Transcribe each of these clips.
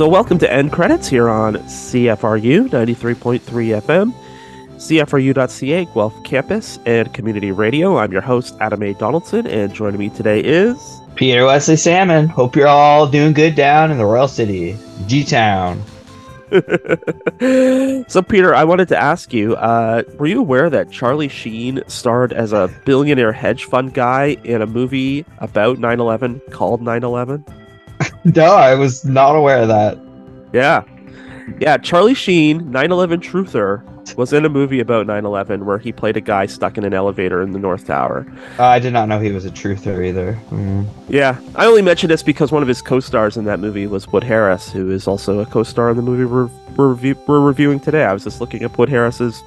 So, welcome to End Credits here on CFRU 93.3 FM, CFRU.ca, Guelph Campus, and Community Radio. I'm your host, Adam A. Donaldson, and joining me today is. Peter Wesley Salmon. Hope you're all doing good down in the Royal City, G Town. so, Peter, I wanted to ask you uh, were you aware that Charlie Sheen starred as a billionaire hedge fund guy in a movie about 9 11 called 9 11? no, I was not aware of that. Yeah. Yeah, Charlie Sheen, 9 11 Truther, was in a movie about 9 11 where he played a guy stuck in an elevator in the North Tower. Uh, I did not know he was a truther either. Mm. Yeah, I only mention this because one of his co stars in that movie was Wood Harris, who is also a co star in the movie we're, we're, review- we're reviewing today. I was just looking up Wood Harris's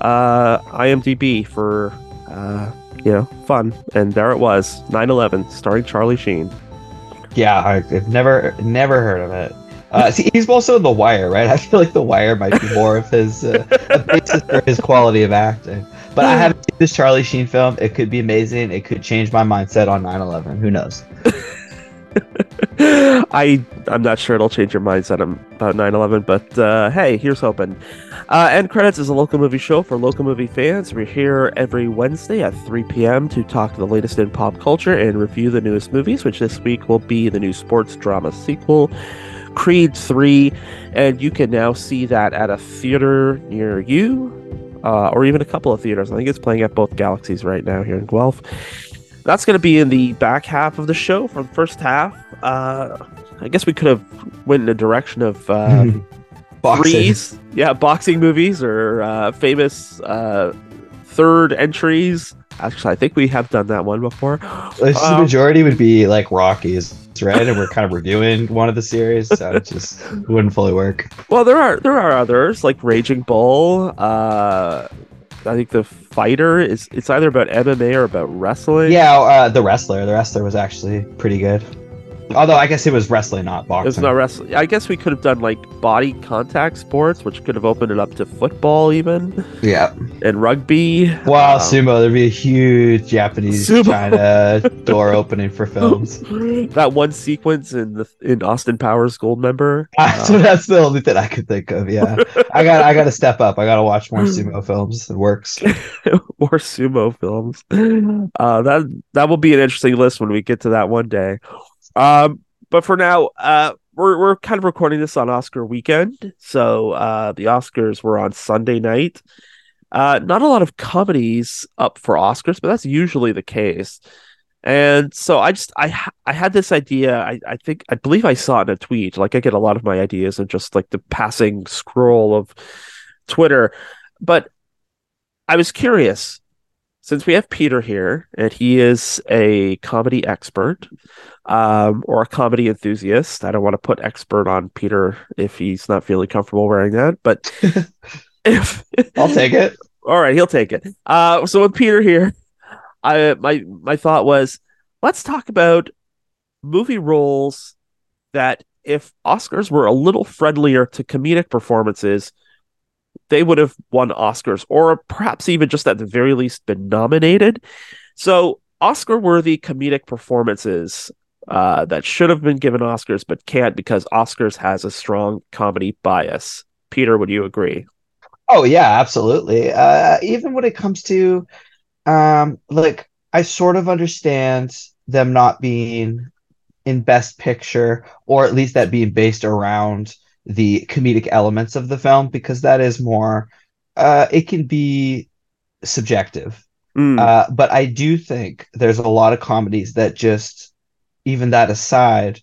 uh, IMDb for, uh, you know, fun. And there it was 9 11, starring Charlie Sheen. Yeah, I've never never heard of it. Uh, see, he's also in The Wire, right? I feel like The Wire might be more of his uh, basis for his quality of acting. But I haven't seen this Charlie Sheen film. It could be amazing. It could change my mindset on 9/11. Who knows? I I'm not sure it'll change your mindset about 9/11, but uh, hey, here's hoping. Uh, End credits is a local movie show for local movie fans. We're here every Wednesday at 3 p.m. to talk the latest in pop culture and review the newest movies, which this week will be the new sports drama sequel. Creed 3, and you can now see that at a theater near you, uh, or even a couple of theaters. I think it's playing at both Galaxies right now here in Guelph. That's going to be in the back half of the show. For the first half, uh, I guess we could have went in the direction of uh, threes, yeah, boxing movies or uh, famous uh, third entries. Actually, I think we have done that one before. The um, majority would be like Rockies right? And we're kind of reviewing one of the series, so it just wouldn't fully work. Well, there are there are others like Raging Bull. Uh, I think the fighter is it's either about MMA or about wrestling. Yeah, uh, the wrestler. The wrestler was actually pretty good. Although I guess it was wrestling, not boxing. It's not wrestling. I guess we could have done like body contact sports, which could have opened it up to football even. Yeah. And rugby. Wow, um, sumo. There'd be a huge Japanese sumo. China door opening for films. that one sequence in the in Austin Powers Goldmember. Uh, so that's the only thing I could think of. Yeah. I got I got to step up. I got to watch more sumo films. It works. more sumo films. Uh, that that will be an interesting list when we get to that one day. Um, but for now, uh, we're we're kind of recording this on Oscar weekend, so uh, the Oscars were on Sunday night. Uh, not a lot of comedies up for Oscars, but that's usually the case. And so I just I I had this idea. I, I think I believe I saw it in a tweet. Like I get a lot of my ideas in just like the passing scroll of Twitter. But I was curious since we have Peter here and he is a comedy expert um, or a comedy enthusiast. I don't want to put expert on Peter if he's not feeling comfortable wearing that, but if I'll take it. All right, he'll take it. Uh, so with Peter here, I my my thought was let's talk about movie roles that if Oscars were a little friendlier to comedic performances, they would have won Oscars, or perhaps even just at the very least been nominated. So, Oscar worthy comedic performances uh, that should have been given Oscars but can't because Oscars has a strong comedy bias. Peter, would you agree? Oh yeah, absolutely. Uh, even when it comes to, um, like I sort of understand them not being in Best Picture, or at least that being based around the comedic elements of the film because that is more uh it can be subjective mm. uh but i do think there's a lot of comedies that just even that aside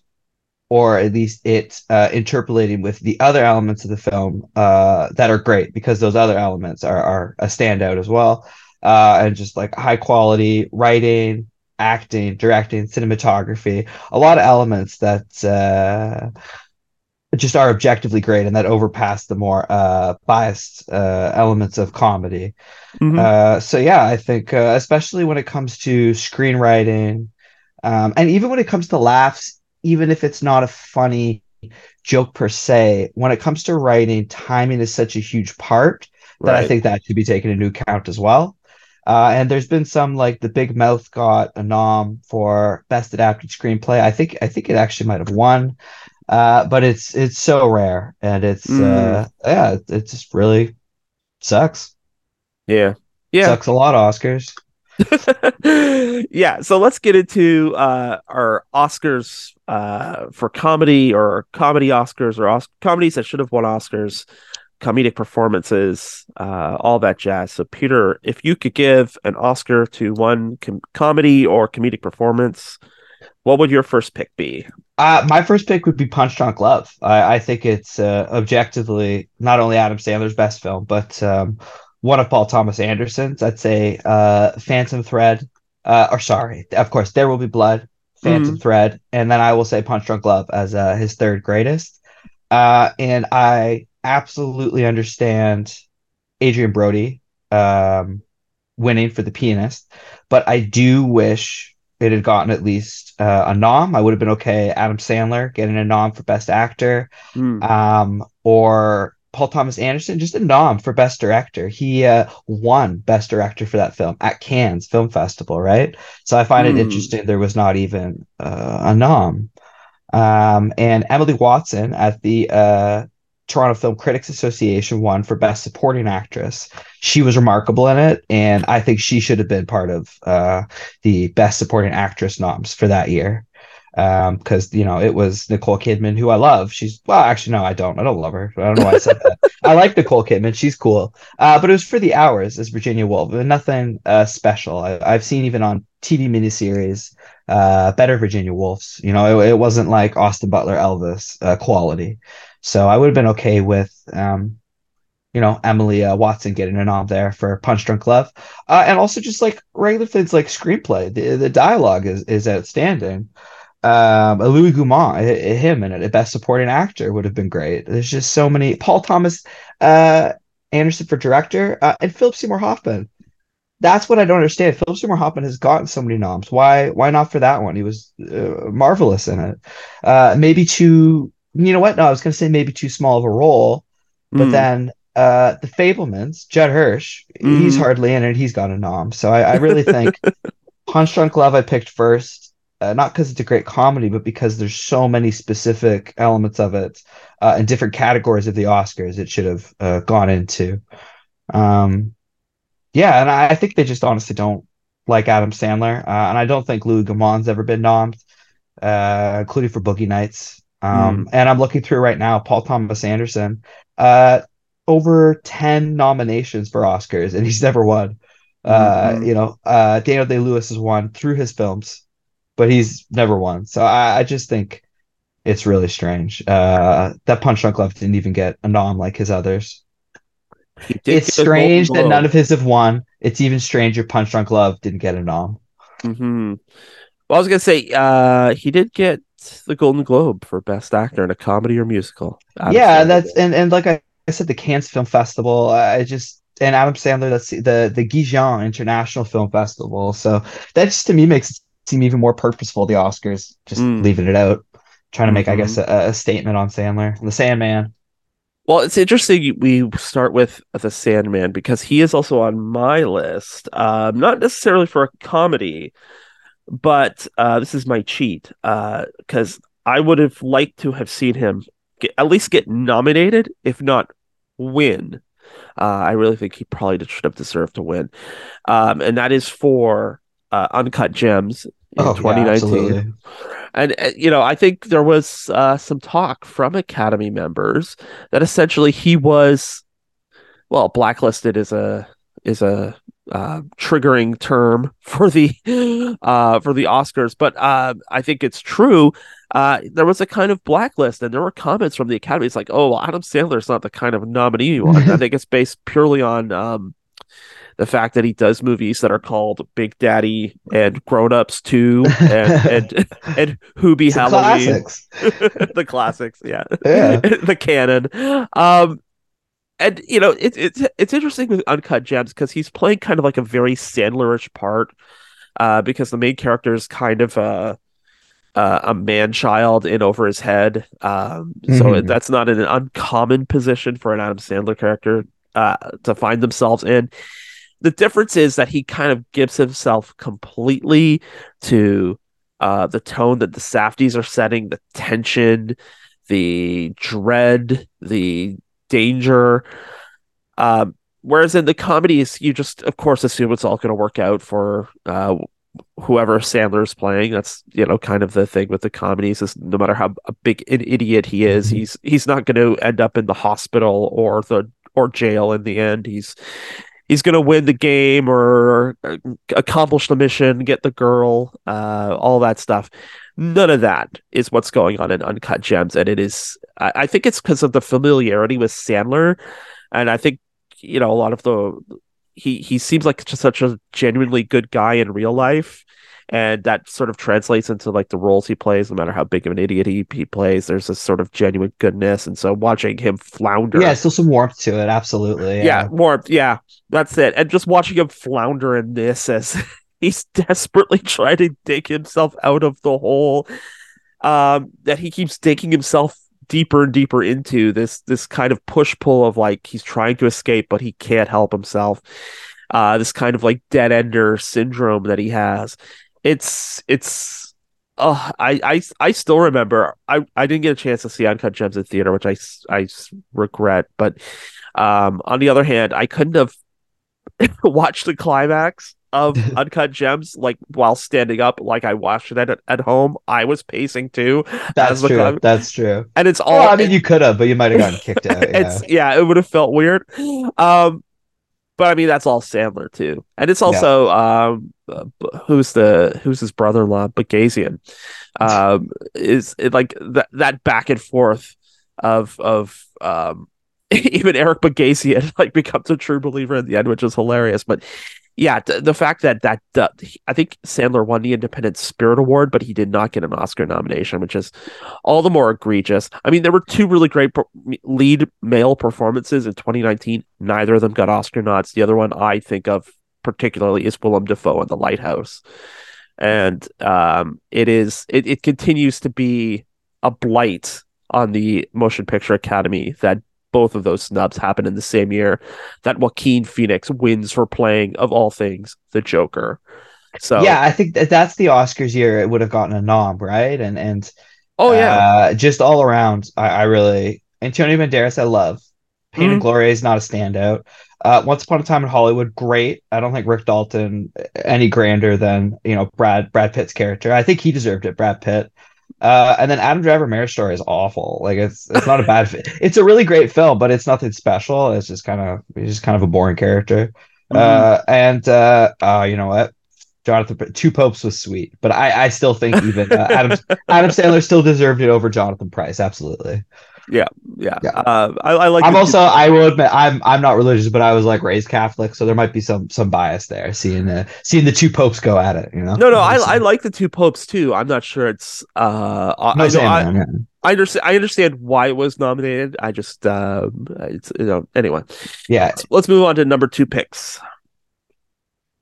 or at least it uh, interpolating with the other elements of the film uh, that are great because those other elements are, are a standout as well uh, and just like high quality writing acting directing cinematography a lot of elements that uh, just are objectively great and that overpass the more uh, biased uh, elements of comedy. Mm-hmm. Uh, so yeah, I think uh, especially when it comes to screenwriting, um, and even when it comes to laughs, even if it's not a funny joke per se, when it comes to writing, timing is such a huge part that right. I think that should be taken into account as well. Uh, and there's been some like the Big Mouth got a nom for best adapted screenplay. I think I think it actually might have won. Uh, but it's it's so rare, and it's Mm. uh, yeah, it, it just really sucks. Yeah. Yeah. Sucks a lot, Oscars. yeah, so let's get into uh, our Oscars uh, for comedy or comedy Oscars or Os- comedies that should have won Oscars, comedic performances, uh, all that jazz. So, Peter, if you could give an Oscar to one com- comedy or comedic performance, what would your first pick be? Uh, my first pick would be Punch Drunk Love. I, I think it's uh, objectively not only Adam Sandler's best film, but um, one of Paul Thomas Anderson's. I'd say uh, Phantom Thread, uh, or sorry, of course, There Will Be Blood, Phantom Thread, and then I will say Punch Drunk Love as uh, his third greatest. Uh, and I absolutely understand Adrien Brody um, winning for The Pianist, but I do wish it had gotten at least uh, a nom. I would have been okay. Adam Sandler getting a nom for Best Actor, Mm. um, or Paul Thomas Anderson just a nom for Best Director. He uh, won Best Director for that film at Cannes Film Festival, right? So I find Hmm. it interesting there was not even uh, a nom. Um, and Emily Watson at the uh, Toronto Film Critics Association won for Best Supporting Actress. She was remarkable in it, and I think she should have been part of uh, the Best Supporting Actress noms for that year. Because you know it was Nicole Kidman, who I love. She's well, actually no, I don't. I don't love her. I don't know why I said that. I like Nicole Kidman. She's cool. Uh, but it was for the hours as Virginia Woolf, and nothing uh, special. I, I've seen even on TV miniseries uh, better Virginia Woolfs. You know, it, it wasn't like Austin Butler Elvis uh, quality. So I would have been okay with, um, you know, Emily uh, Watson getting a nom there for Punch Drunk Love, uh, and also just like regular Finn's like screenplay. The the dialogue is is outstanding. Um, Louis h- him in it, a best supporting actor would have been great. There's just so many. Paul Thomas uh, Anderson for director, uh, and Philip Seymour Hoffman. That's what I don't understand. Philip Seymour Hoffman has gotten so many noms. Why? Why not for that one? He was uh, marvelous in it. Uh, maybe too. You know what? No, I was going to say maybe too small of a role, but Mm. then uh, the Fabelmans, Judd Hirsch, he's Mhm. hardly in it. He's got a nom. So I, I really think Punch Drunk Love I picked first. Uh, not because it's a great comedy, but because there's so many specific elements of it uh, in different categories of the Oscars it should have uh, gone into. Um, yeah, and I, I think they just honestly don't like Adam Sandler, uh, and I don't think Louis Guzmán's ever been nommed, uh, including for Boogie Nights. Um, And I'm looking through right now, Paul Thomas Anderson, uh, over 10 nominations for Oscars, and he's never won. Uh, Mhm. you know, uh, Daniel Day Lewis has won through his films, but he's never won. So I, I just think it's really strange. Uh, that Punch Drunk Love didn't even get a nom like his others. It's get a Golden strange that none of his have won. It's even stranger Punch Drunk Love didn't get a nom. Mhm. Well, I was gonna say, uh, he did get the Golden Globe for Best Actor in a comedy or musical. Adam yeah, Sandler and that's and, and like I, I said, the Cannes Film Festival. I just and Adam Sandler. That's the the Gijon International Film Festival. So that just to me makes it seem even more purposeful. The Oscars just Mm. leaving it out, trying to make I Mhm. guess a, a statement on Sandler, the Sandman. Well, it's interesting we start with the Sandman because he is also on my list. Um, not necessarily for a comedy, but uh, this is my cheat because I would have liked to have seen him get, at least get nominated, if not win. Uh, I really think he probably should have deserved to win, um, and that is for uh, Uncut Gems in Oh, 2019. absolutely. And uh, you know, I think there was uh, some talk from Academy members that essentially he was, well, blacklisted is a is a uh, triggering term for the uh, for the Oscars, but uh, I think it's true. Uh, there was a kind of blacklist, and there were comments from the Academy. It's like, oh, well, Adam Sandler's not the kind of nominee you want. I think it's based purely on um, the fact that he does movies that are called Big Daddy and Grown Ups Two and and and Hubie Halloween, classics. the classics, yeah, Yeah. the canon. Um, and you know, it's it's it's interesting with Uncut Gems because he's playing kind of like a very Sandlerish part, uh, because the main character is kind of a uh, a man child in over his head. Um, so Mhm. that's not an uncommon position for an Adam Sandler character uh, to find themselves in. The difference is that he kind of gives himself completely to uh, the tone that the Safdies are setting, the tension, the dread, the danger. Um, whereas in the comedies, you just, of course, assume it's all going to work out for uh, whoever Sandler's playing. That's you know kind of the thing with the comedies is no matter how big an idiot he is, mm-hmm. he's he's not going to end up in the hospital or the or jail in the end. He's he's going to win the game or accomplish the mission, get the girl, uh, all that stuff. None of that is what's going on in Uncut Gems, and it is. I, I think it's because of the familiarity with Sandler, and I think you know a lot of the he he seems like just such a genuinely good guy in real life and that sort of translates into like the roles he plays no matter how big of an idiot he, he plays there's this sort of genuine goodness and so watching him flounder yeah still some warmth to it absolutely yeah, yeah warmth yeah that's it and just watching him flounder in this as he's desperately trying to dig himself out of the hole um that he keeps digging himself deeper and deeper into this this kind of push pull of like he's trying to escape but he can't help himself uh this kind of like dead ender syndrome that he has. It's it's oh I, I I still remember I I didn't get a chance to see Uncut Gems in theater which I I regret but um on the other hand I couldn't have watched the climax of Uncut Gems like while standing up like I watched it at, at home I was pacing too that's true. that's true. And it's all well, I mean you could have but you might have gotten kicked out yeah. it's yeah it would have felt weird. Um but I mean that's all Sandler too, and it's also yeah. um, who's the who's his brother-in-law, Bogosian, um, is it like that that back and forth of of um, even Eric Bogosian like becomes a true believer in the end, which is hilarious. But yeah, the fact that that uh, I think Sandler won the Independent Spirit Award, but he did not get an Oscar nomination, which is all the more egregious. I mean, there were two really great lead male performances in 2019. Neither of them got Oscar nods. The other one I think of particularly is Willem Dafoe in The Lighthouse, and um, it is it, it continues to be a blight on the Motion Picture Academy that both of those snubs happen in the same year that Joaquin Phoenix wins for playing of all things the Joker. So yeah, I think that that's the Oscars year. It would have gotten a nom, right? And and oh yeah, uh, just all around, I, I, really Antonio Banderas, I love. Pain mm-hmm. and Glory is not a standout. Uh, Once Upon a Time in Hollywood, great. I don't think Rick Dalton any grander than you know Brad Brad Pitt's character. I think he deserved it. Brad Pitt. Uh, and then Adam Driver Marriage Story is awful. Like it's it's not a bad fit. It's a really great film, but it's nothing special. It's just kind of he's just kind of a boring character. Mm-hmm. Uh, and uh, uh, you know what? Jonathan Two Popes was sweet, but I I still think even uh, Adam Adam Sandler still deserved it over Jonathan Pryce. Absolutely. Yeah, yeah. yeah. Uh, I, I like. I'm also. I will admit, I'm. I'm not religious, but I was like raised Catholic, so there might be some some bias there. Seeing the seeing the two popes go at it, you know. No, no. I, I like the two popes too. I'm not sure it's. Uh, no, I, know, I, yeah. I understand. I understand why it was nominated. I just. Uh, it's you know. Anyway. Yeah. Let's, let's move on to number two picks.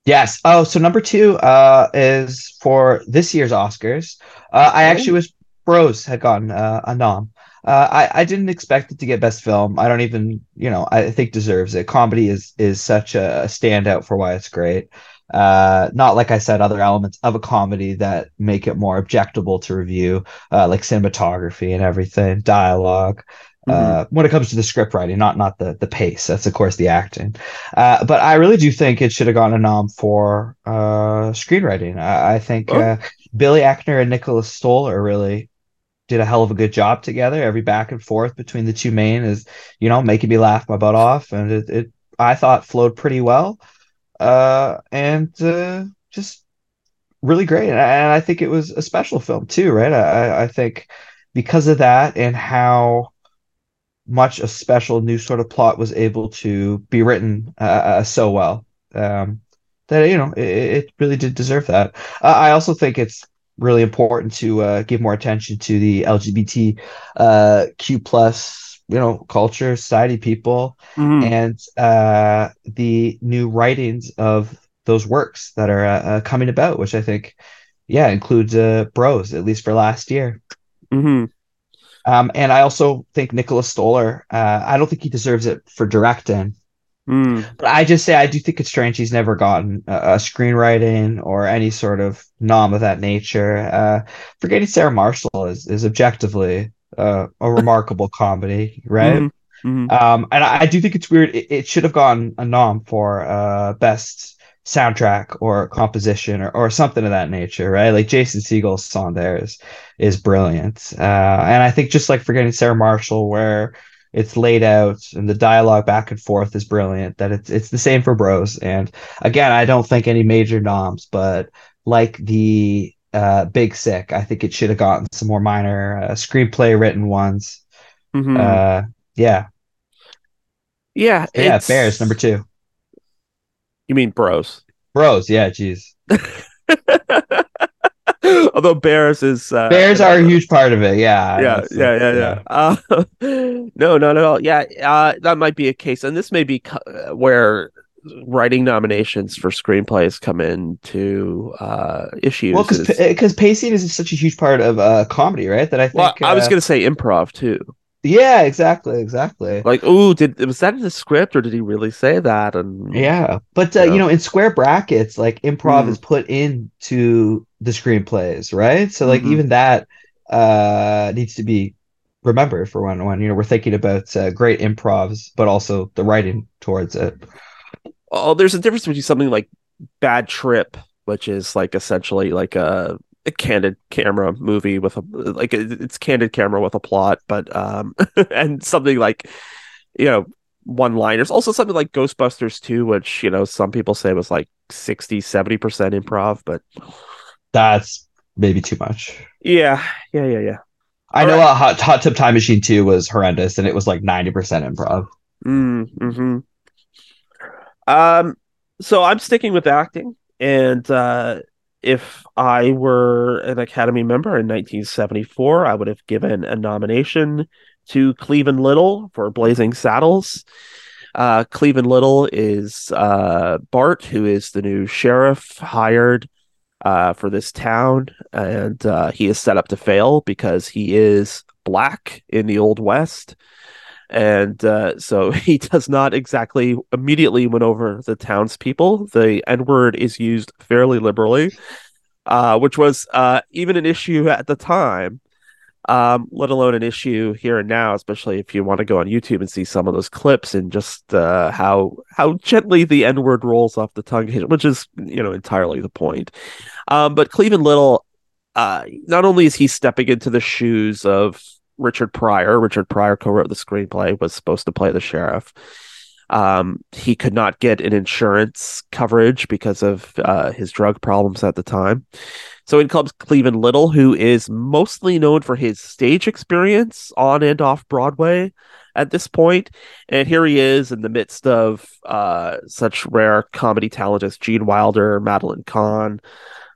Yes. Oh, so number two uh, is for this year's Oscars. Uh, I actually was Bros had gotten uh, a nom. Uh, I I didn't expect it to get best film. I don't even you know I think deserves it. Comedy is is such a standout for why it's great. Uh, not like I said, other elements of a comedy that make it more objectable to review, uh, like cinematography and everything, dialogue. Uh, mm-hmm. When it comes to the script writing, not not the the pace. That's of course the acting. Uh, but I really do think it should have gotten a nom for uh, screenwriting. I, I think oh. uh, Billy Eichner and Nicholas Stoller really did a hell of a good job together. Every back and forth between the two main is, you know, making me laugh my butt off, and it, it I thought flowed pretty well, uh, and uh, just really great. And I, and I, think it was a special film too, right? I, I think because of that and how much a special new sort of plot was able to be written uh, uh so well. Um, that you know it, it, really did deserve that. Uh, I also think it's really important to uh, give more attention to the LGBT uh, Q plus you know culture, society, people, mm-hmm. and uh, the new writings of those works that are uh, uh, coming about, which I think, yeah, includes uh, Bros at least for last year. Mm-hmm. Um, and I also think Nicholas Stoller. I don't think he deserves it for directing. Mm. But I just say I do think it's strange he's never gotten a, a screenwriting or any sort of nom of that nature. Uh, forgetting Sarah Marshall is is objectively uh, a remarkable comedy, right? Mhm, mhm. Um, and I, I do think it's weird. It, it should have gone a nom for uh best soundtrack or composition or, or something of that nature, right? Like Jason Segel's song there is is brilliant. Uh, and I think just like forgetting Sarah Marshall, where it's laid out and the dialogue back and forth is brilliant. That it's it's the same for Bros. And again, I don't think any major noms, but like the uh, Big Sick, I think it should have gotten some more minor uh, screenplay written ones. Mhm. Uh, yeah, yeah, yeah, it's Bears number two. You mean Bros? Bros, yeah, geez. Although Bears is uh, Bears are a huge part of it. Yeah, yeah, that's- yeah, yeah, yeah. Uh, no, not at all. Yeah, uh, that might be a case, and this may be co- uh, where writing nominations for screenplays come into uh, issues. Well, because pacing is such a huge part of uh, comedy, right? That I think. well, I was uh, gonna say improv too. Yeah, exactly, exactly. Like, oh did was that in the script, or did he really say that? And Yeah, but uh, Yeah. you know, in square brackets, like improv Mm. is put into the screenplays, right? So like Mhm. even that uh needs to be remembered for one one. you know we're thinking about uh, great improvs, but also the writing towards it. oh, there's a difference between something like Bad Trip, which is like essentially like a, a candid camera movie with a like it- it's candid camera with a plot, but um, and something like you know one liners. Also something like Ghostbusters 2, which you know some people say was like 60, 70 percent improv, but That's maybe too much. yeah, yeah, yeah, yeah. I All know right. uh, Hot Hot Tub Time Machine 2 was horrendous and it was like 90% improv. Mm, hmm Um, so I'm sticking with acting, and uh, if I were an Academy member in 1974, I would have given a nomination to Cleavon Little for Blazing Saddles. Uh, Cleavon Little is uh, Bart, who is the new sheriff hired uh, for this town, and uh, he is set up to fail because he is black in the Old West and uh, so he does not exactly immediately win over the townspeople. The N word is used fairly liberally, uh, which was uh, even an issue at the time, um, let alone an issue here and now. Especially if you want to go on YouTube and see some of those clips and just uh, how how gently the N word rolls off the tongue, which is you know entirely the point. Um, but Cleavon Little, uh, not only is he stepping into the shoes of Richard Pryor. Richard Pryor co-wrote the screenplay, was supposed to play the sheriff. Um, he could not get an insurance coverage because of uh, his drug problems at the time. So in comes Cleavon Little, who is mostly known for his stage experience on and off Broadway at this point. And here he is in the midst of uh, such rare comedy talent as Gene Wilder, Madeline Kahn,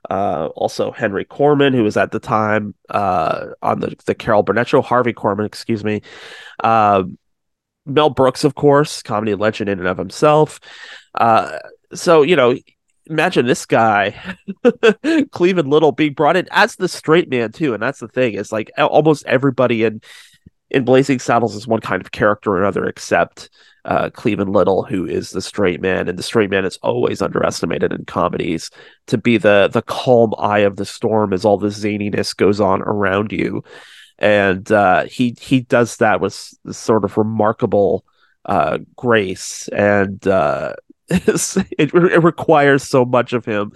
uh, also Henry Korman, who was at the time uh, on the, the Carol Burnett show, Harvey Korman, excuse me. Uh, Mel Brooks, of course, comedy legend in and of himself. Uh, so, you know, imagine this guy, Cleavon Little, being brought in as the straight man, too. And that's the thing, is like almost everybody in in Blazing Saddles is one kind of character or another, except uh, Cleavon Little, who is the straight man, and the straight man is always underestimated in comedies. To be the the calm eye of the storm as all the zaniness goes on around you, and uh, he he does that with sort of remarkable uh, grace, and it, it requires so much of him.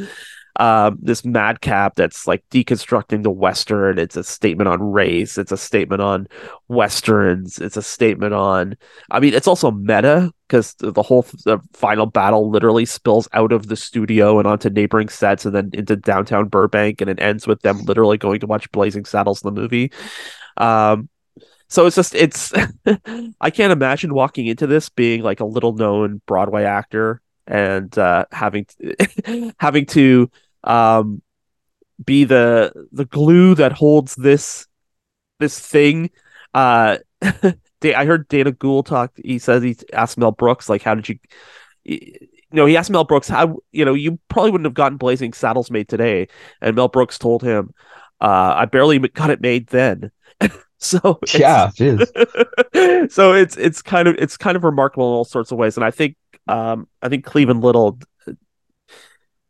Um, this madcap that's like deconstructing the Western. It's a statement on race. It's a statement on Westerns. It's a statement on. I mean, it's also meta because the whole the final battle literally spills out of the studio and onto neighboring sets and then into downtown Burbank, and it ends with them literally going to watch Blazing Saddles, the movie. Um, so it's just it's. I can't imagine walking into this being like a little known Broadway actor and uh, having having to um, be the the glue that holds this this thing. Uh, I heard Dana Gould talk. He says he asked Mel Brooks like, "How did you?" You know, he asked Mel Brooks how you know you probably wouldn't have gotten Blazing Saddles made today, and Mel Brooks told him, uh, "I barely got it made then." so it's- Yeah, so it's it's kind of it's kind of remarkable in all sorts of ways, and I think um I think Cleavon Little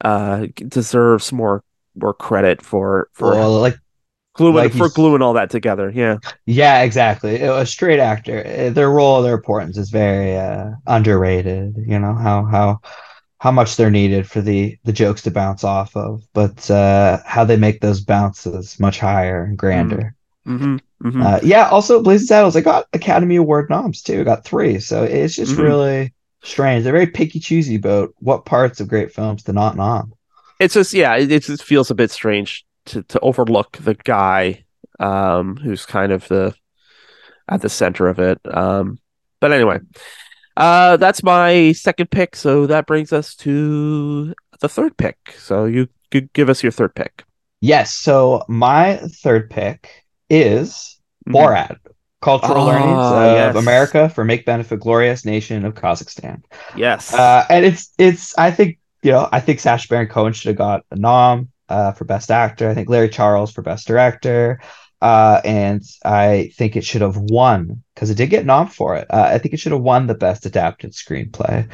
uh deserves more more credit for for Well, like gluing Like for gluing all that together. Yeah. Yeah, exactly. A straight actor, uh, their role, their importance is very uh, underrated. You know how how how much they're needed for the the jokes to bounce off of, but uh, how they make those bounces much higher and grander. hmm hmm Uh, yeah. Also, Blazing Saddles, I got Academy Award noms too. Got three, so it's just Mhm. really strange. They're very picky choosy about what parts of great films to not nom. it's just yeah, it, it just feels a bit strange to to overlook the guy um who's kind of the at the center of it. Um, but anyway, uh, that's my second pick. So that brings us to the third pick. So you could give us your third pick. Yes. So my third pick is Mhm. Borat. Cultural Ah, learnings of yes. America for Make Benefit Glorious Nation of Kazakhstan. Yes. Uh, and it's it's I think you know I think Sacha Baron Cohen should have got a nom uh, for Best Actor. I think Larry Charles for Best Director. Uh, and I think it should have won because it did get nom for it. Uh, I think it should have won the Best Adapted Screenplay,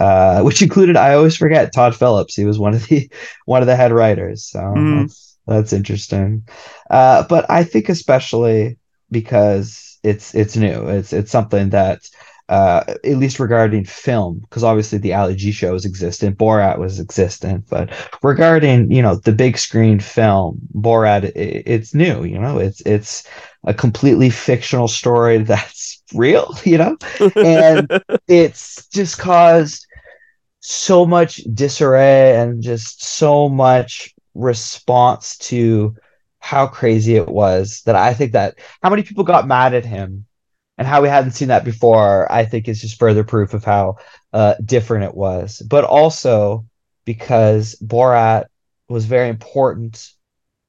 uh, which included I always forget Todd Phillips. He was one of the one of the head writers. So Mhm. that's that's interesting. Uh, but I think especially because it's it's new. It's it's something that uh, at least regarding film, because obviously the Ali G show was existent, Borat was existent, but regarding you know the big screen film, Borat, i it's new. You know, it's it's a completely fictional story that's real. You know, and it's just caused so much disarray and just so much response to how crazy it was that I think that how many people got mad at him and how we hadn't seen that before, I think is just further proof of how uh, different it was. But also because Borat was very important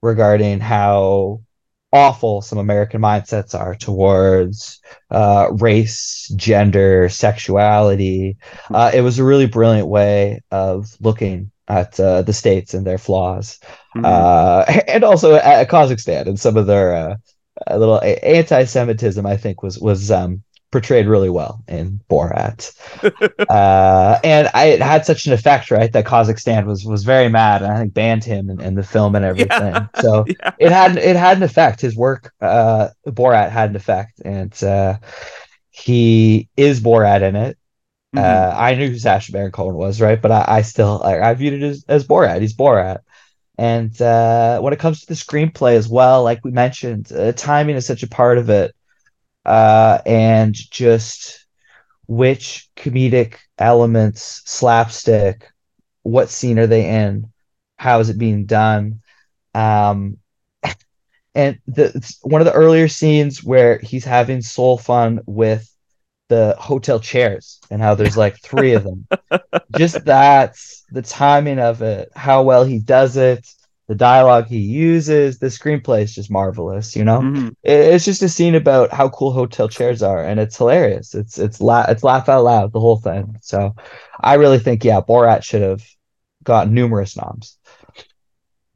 regarding how awful some American mindsets are towards uh, race, gender, sexuality. Uh, it was a really brilliant way of looking at uh, the states and their flaws, Mhm. uh, and also at Kazakhstan and some of their uh, a little anti-Semitism. I think was was um, portrayed really well in Borat, uh, and I, it had such an effect, right? That Kazakhstan was was very mad, and I think banned him and, and the film and everything. Yeah. So yeah. it had it had an effect. His work, uh, Borat, had an effect, and uh, he is Borat in it. Mhm. Uh, I knew who Sacha Baron Cohen was, right? But I, I still like I viewed it as, as Borat. He's Borat. And uh, when it comes to the screenplay as well, like we mentioned, uh, timing is such a part of it, uh, and just which comedic elements, slapstick, what scene are they in, how is it being done, um, and the one of the earlier scenes where he's having soul fun with the hotel chairs and how there's like three of them. Just that's the timing of it, how well he does it, the dialogue he uses, the screenplay is just marvelous, you know? Mhm. It- It's just a scene about how cool hotel chairs are and it's hilarious. It's it's la- it's laugh out loud the whole thing. So I really think yeah, Borat should have got numerous noms. At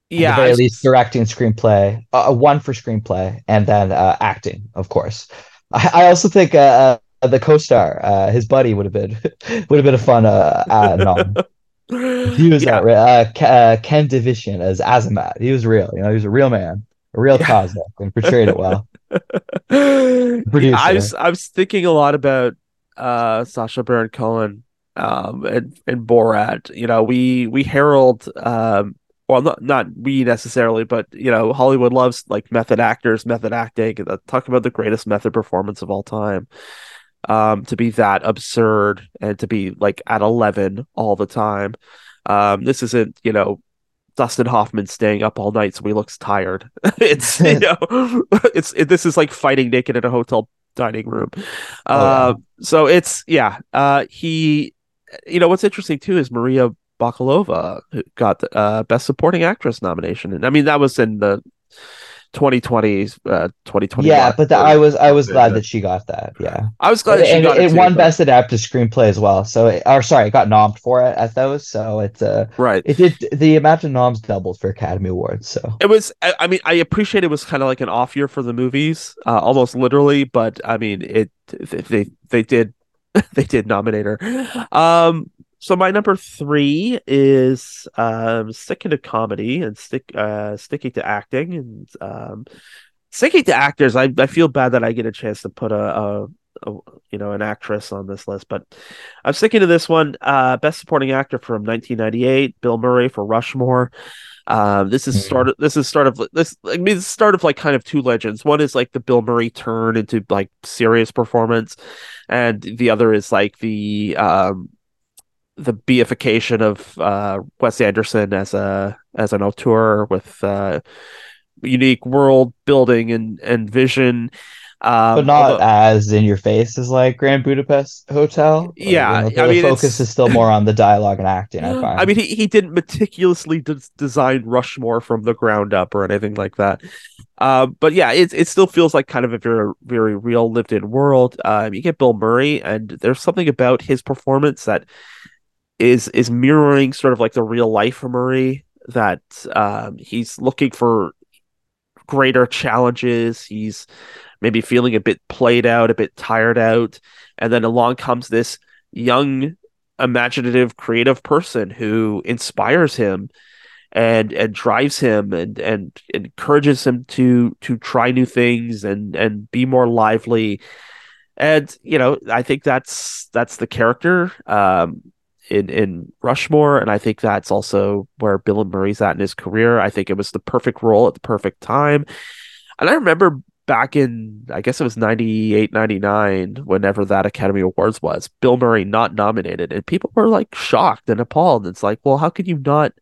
Yeah. the very I- least directing screenplay, uh, one for screenplay, and then uh, acting, of course. I, I also think uh, uh, the co-star, uh, his buddy, would have been would have been a fun uh, uh. He was yeah. uh, uh, Ke- uh, Ken Davitian as Azamat. He was real, you know, he was a real man, a real Yeah. Kazakh, and portrayed it well. Yeah, I was I was thinking a lot about uh Sacha Baron Cohen um and, and Borat. You know, we we herald um well not not we necessarily, but you know, Hollywood loves like method actors, method acting, uh, talk about the greatest method performance of all time. Um, to be that absurd and to be like at 11 all the time. Um, this isn't, you know, Dustin Hoffman staying up all night so he looks tired. it's you know, it's it, this is like fighting naked in a hotel dining room. Oh, Uh, so it's yeah. Uh, he, you know, what's interesting too is Maria Bakalova got the uh, best supporting actress nomination, and I mean that was in the 2020s, uh, 2021. Yeah, but the, I was I was Yeah. glad that she got that. Yeah, I was glad that she and got it, it, too, won but- best adapted screenplay as well. So, it, or sorry, it got nommed for it at those. So it's uh, right. it did the amount of noms doubled for Academy Awards. So It was. I I mean, I appreciate it was kind of like an off year for the movies, uh, almost literally. But I mean, it they they did they did nominate her. Um, so my number three is um sticking to comedy and stick uh sticking to acting and um sticking to actors. I I feel bad that I get a chance to put a, a, a you know an actress on this list, but I'm sticking to this one. Uh, best supporting actor from 1998, Bill Murray for Rushmore. Um, this is Mm. sort of this is sort of this. I mean, it's start of like kind of two legends. One is like the Bill Murray turn into like serious performance, and the other is like the um the beification of uh Wes Anderson as a as an auteur with uh unique world building and and vision. Um, but not although- as in your face as like Grand Budapest Hotel. Yeah, you know, I the mean, focus is still more on the dialogue and acting. I find. I mean, he, he didn't meticulously des- design Rushmore from the ground up or anything like that. Uh, but yeah, it it still feels like kind of a very very real lived in world. Um, you get Bill Murray, and there's something about his performance that is is mirroring sort of like the real life Murray. That um, he's looking for greater challenges. He's maybe feeling a bit played out, a bit tired out, and then along comes this young imaginative creative person who inspires him and and drives him and and encourages him to to try new things and and be more lively and you know i think that's that's the character um in in rushmore and i think that's also where bill and murray's at in his career. I think it was the perfect role at the perfect time. And i remember back in i guess it was 98 99 whenever that academy awards was bill murray not nominated and people were like shocked and appalled. It's like well how could you not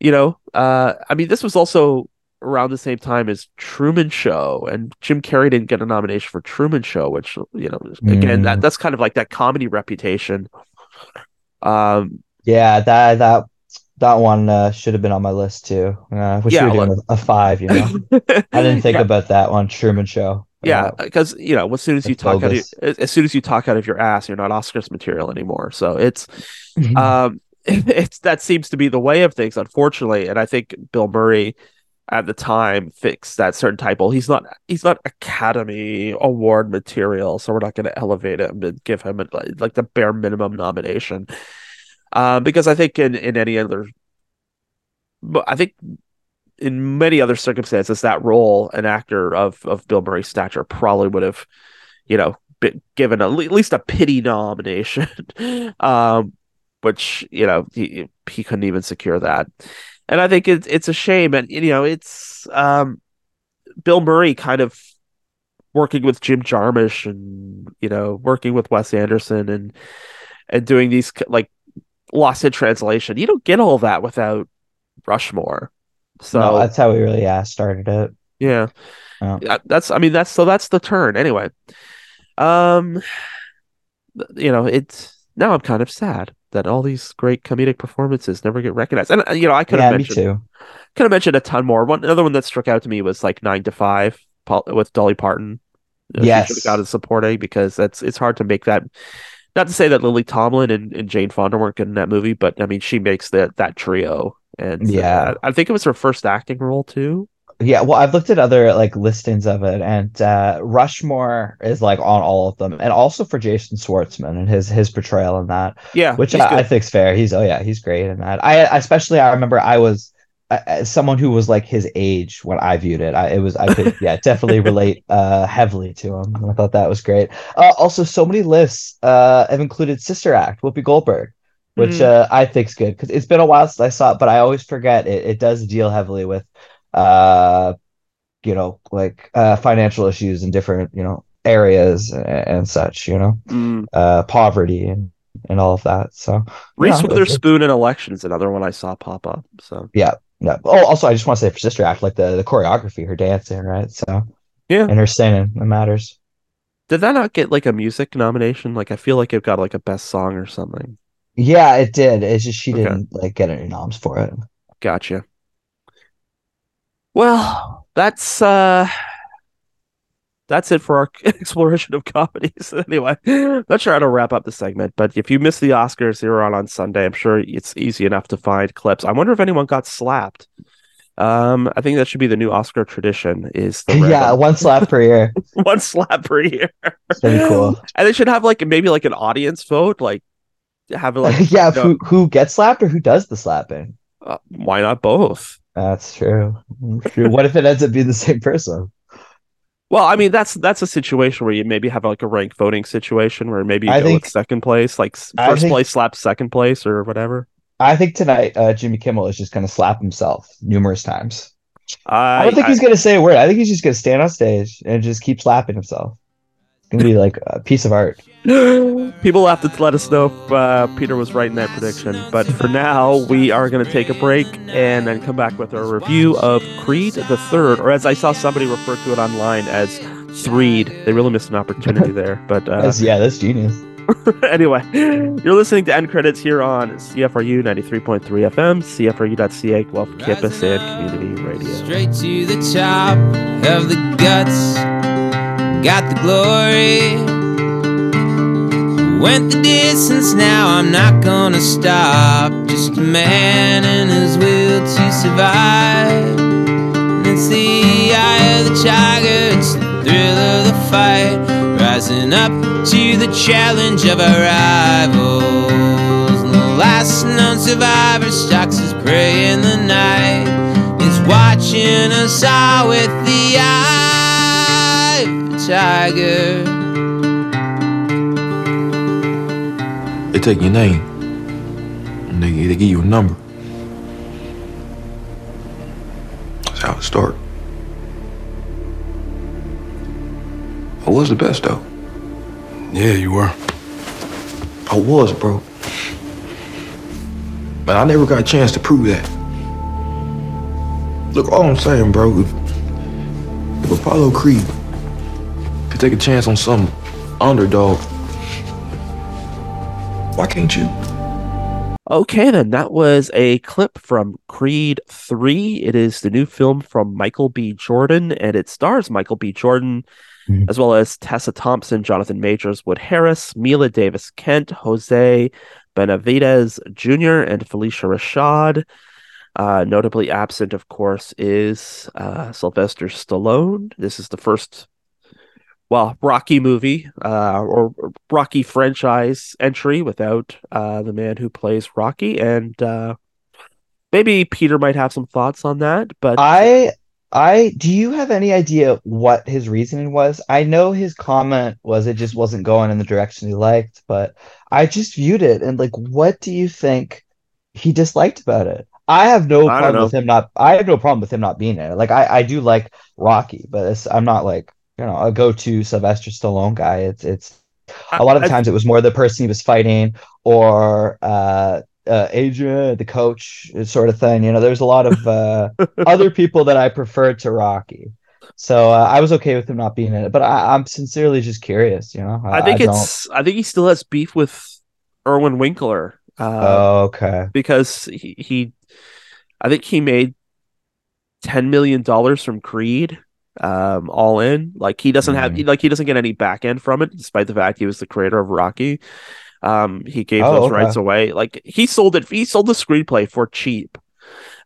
you know uh i mean this was also around the same time as truman show and jim carrey didn't get a nomination for truman show which you know again Mm. that that's kind of like that comedy reputation um yeah, that that that one uh, should have been on my list too. Uh, we Yeah, a, a five. You know, I didn't think yeah, about that one. Truman Show. yeah Uh, because you know as soon as you talk out of, as soon as you talk out of your ass you're not oscars material anymore so it's um it's that seems to be the way of things unfortunately and i think bill murray at the time fix that certain type. Well he's not he's not academy award material so we're not going to elevate him and give him a, like the bare minimum nomination. Um because i think in in any other but i think in many other circumstances that role an actor of of bill murray's stature probably would have you know been given a, at least a pity nomination. Um which you know he he couldn't even secure that, and I think it's it's a shame, and you know it's um Bill Murray kind of working with Jim Jarmusch and you know working with Wes Anderson and and doing these like Lost in Translation. You don't get all that without Rushmore. So no, that's how we really yeah started it. yeah. Yeah, That's I mean that's so that's the turn anyway. Um you know, it's now I'm kind of sad that all these great comedic performances never get recognized. And uh, you know, I could Yeah, have me mentioned too. could have mentioned a ton more. One another one that struck out to me was like 9 to 5 Paul, with Dolly Parton. You she Yes. should have got a supporting because that's it's hard to make that not to say that Lily Tomlin and, and Jane Fonda weren't good in that movie, but I mean she makes that that trio and Yeah. uh, I think it was her first acting role too. Yeah, well, I've looked at other like listings of it, and uh, Rushmore is like on all of them, and also for Jason Schwartzman and his his portrayal in that, Yeah, which I, I think's fair. He's oh yeah, he's great in that. I especially I remember I was uh, someone who was like his age when I viewed it. I it was I could yeah definitely relate uh heavily to him. I thought that was great. Uh, also, so many lists uh have included Sister Act, Whoopi Goldberg. Which Mhm. uh, I think's good because it's been a while since I saw it, but I always forget it. It does deal heavily with uh you know like uh financial issues in different you know areas and, and such you know Mm. uh poverty and and all of that so Reese yeah, Witherspoon in Election is another one I saw pop up. So yeah oh also i just want to say for sister act like the the choreography her dancing right so Yeah. and her singing it matters did that not get like a music nomination? Like I feel like it got like a best song or something. yeah it did it's just she Okay. didn't like get any noms for it Gotcha. Well, that's uh that's it for our exploration of comedies. anyway, not sure how to wrap up the segment, but if you missed the Oscars, they were on on Sunday. I'm sure it's easy enough to find clips. I wonder if anyone got slapped. Um, I think that should be the new Oscar tradition. Is the yeah one slap per year one slap per year. It's pretty cool. And they should have like maybe like an audience vote, like have it like yeah, no, who who gets slapped or who does the slapping? uh, why not both? That's true. True. what if it ends up being the same person? Well, I mean that's that's a situation where you maybe have like a rank voting situation where maybe you I go think- with second place, like first think- place slaps second place or whatever. I think tonight uh, Jimmy Kimmel is just going to slap himself numerous times. I I, don't think I- he's going to say a word. I think he's just going to stand on stage and just keep slapping himself. It's going to be like a piece of art. People have to let us know if uh, Peter was right in that prediction. But for now, we are going to take a break and then come back with our review of Creed the Third, or as I saw somebody refer to it online as Threed. They really missed an opportunity there. But uh, That's, yeah, that's genius. anyway, you're listening to End Credits here on CFRU 93.3 FM, CFRU.ca, Guelph Campus and Community Radio. Straight to the top of the guts, got the glory. Went the distance, now I'm not gonna stop. Just a man and his will to survive. And it's the eye of the tiger, it's the thrill of the fight. Rising up to the challenge of our rivals. And the last known survivor stalks his prey in the night He's watching us all with the eye tiger. They take your name and they, they give you a number. That's how it started. I was the best though. Yeah, you were. I was, bro. But I never got a chance to prove that. Look, all I'm saying, bro, if, if Apollo Creed could take a chance on some underdog, why can't you? Okay, then that was a clip from Creed 3. It is the new film from Michael B. Jordan, and it stars Michael B. Jordan, Mhm. as well as Tessa Thompson, Jonathan Majors, Wood Harris, Mila Davis Kent, Jose Benavidez Jr., and Phylicia Rashad. Uh, notably absent, of course, is uh, Sylvester Stallone. This is the first, well, Rocky movie uh, or Rocky franchise entry without uh, the man who plays Rocky. And uh, maybe Peter might have some thoughts on that. But I I do you have any idea what his reasoning was? I know his comment was it just wasn't going in the direction he liked, but I just viewed it and like what do you think he disliked about it? I have no I problem with him not I have no problem with him not being in it. Like I I do like Rocky, but it's, I'm not like, you know, a go-to Sylvester Stallone guy. It's it's a lot of the I- times it was more the person he was fighting or uh uh Adrian, the coach, sort of thing. You know, there's a lot of uh other people that I prefer to Rocky. So uh, I was okay with him not being in it, but I, I'm sincerely just curious. You know, I think don't- it's I think he still has beef with Irwin Winkler. Uh, Oh, okay. because he, he I think he made ten million dollars from Creed, um, all in. Like he doesn't have Mhm. like he doesn't get any back end from it, despite the fact he was the creator of Rocky. Um, he gave Oh, those okay. rights away. Like he sold it. He sold the screenplay for cheap,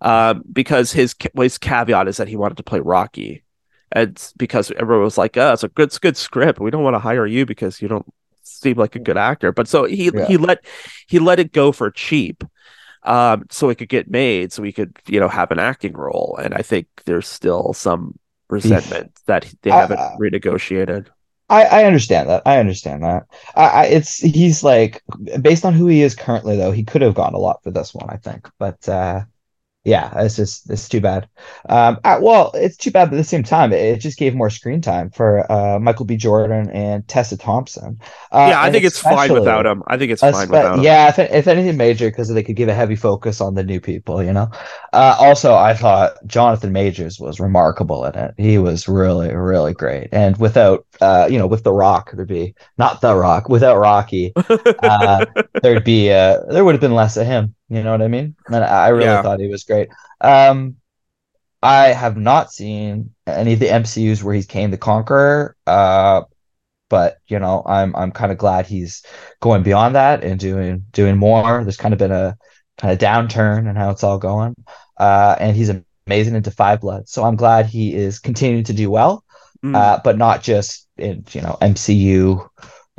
um, because his his caveat is that he wanted to play Rocky. And because everyone was like, "Oh, it's a good, it's a good script. We don't want to hire you because you don't seem like a good actor." But so he Yeah. he let he let it go for cheap um, so it could get made, so we could, you know, have an acting role. And I think there's still some resentment that they haven't I- renegotiated. I, I understand that. I understand that. I, I it's he's like based on who he is currently though, he could have gone a lot for this one, I think. But uh yeah, it's just it's too bad. Um I, well, it's too bad, but at the same time, it, it just gave more screen time for uh Michael B. Jordan and Tessa Thompson. Uh, yeah, I think it's fine without him. I think it's fine without him. yeah, if, if anything major, because they could give a heavy focus on the new people, you know. Uh, also, I thought Jonathan Majors was remarkable in it. He was really, really great. And without, uh, you know, with The Rock, there'd be not The Rock, without Rocky, uh, there'd be, uh, there would have been less of him. You know what I mean? And I really Yeah. thought he was great. Um, I have not seen any of the MCUs where he's Kang the Conqueror. Uh, but you know, I'm I'm kind of glad he's going beyond that and doing doing more. There's kind of been a kind of downturn in how it's all going. Uh, and he's amazing into Five Blood. So I'm glad he is continuing to do well, Mm. uh, but not just in you know MCU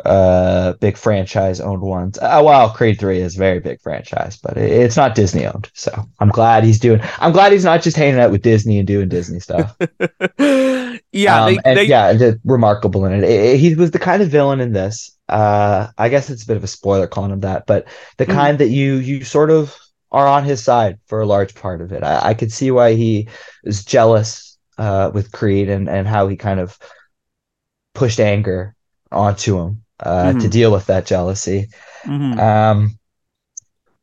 uh big franchise owned ones. Uh, well, Creed 3 is very big franchise, but it, it's not Disney owned. So I'm glad he's doing I'm glad he's not just hanging out with Disney and doing Disney stuff. yeah, Um, they, and they, yeah, remarkable in it. It- it- He was the kind of villain in this. Uh, I guess it's a bit of a spoiler calling him that, but the Mhm. kind that you you sort of are on his side for a large part of it. I, I could see why he is jealous uh, with Creed and and how he kind of pushed anger onto him uh, to Mhm. deal with that jealousy. Mhm. Um,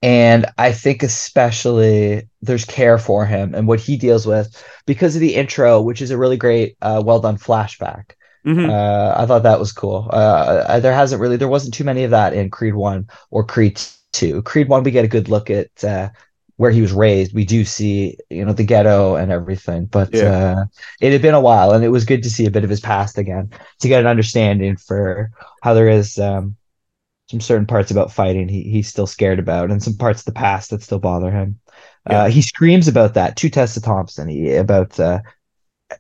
and I think especially there's care for him and what he deals with because of the intro, which is a really great, uh, well done flashback. Mhm. Uh, I thought that was cool. Uh, I- there hasn't really, there wasn't too many of that in Creed 1 or Creed 2. Creed 1, we get a good look at uh, where he was raised. We do see, you know, the ghetto and everything, but Yeah. uh, it had been a while and it was good to see a bit of his past again to get an understanding for how there is um, some certain parts about fighting he, he's still scared about and some parts of the past that still bother him. Yeah. Uh, he screams about that to Tessa Thompson he, about uh,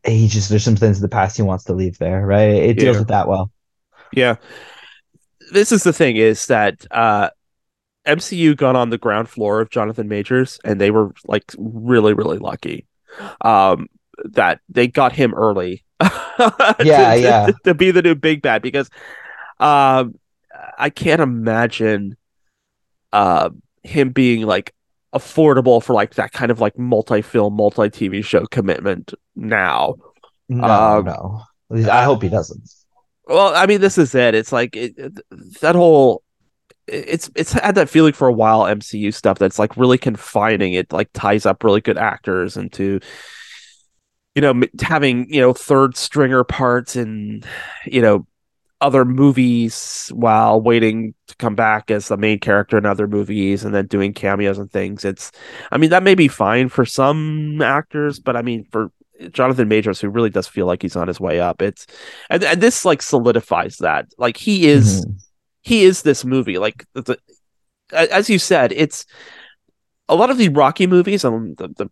he just there's some things in the past he wants to leave there, right? It deals Yeah. with that well. Yeah. This is the thing is that uh MCU got on the ground floor of Jonathan Majors and they were like really really lucky. Um that they got him early. Yeah, to, yeah. To, to be the new big bad because um I can't imagine uh him being like affordable for like that kind of like multi-film, multi-TV show commitment now. No, Um, no. I hope he doesn't. Well, I mean, this is it. It's like it, it- that whole. It's it's had that feeling for a while. MCU stuff that's like really confining. It like ties up really good actors into, you know, having you know third stringer parts and you know, other movies while waiting to come back as the main character in other movies and then doing cameos and things. It's, I mean, that may be fine for some actors, but I mean, for Jonathan Majors, who really does feel like he's on his way up, it's, and, and this like solidifies that. Like he is, Mhm. He is this movie. Like the, as you said, it's a lot of the Rocky movies and the, the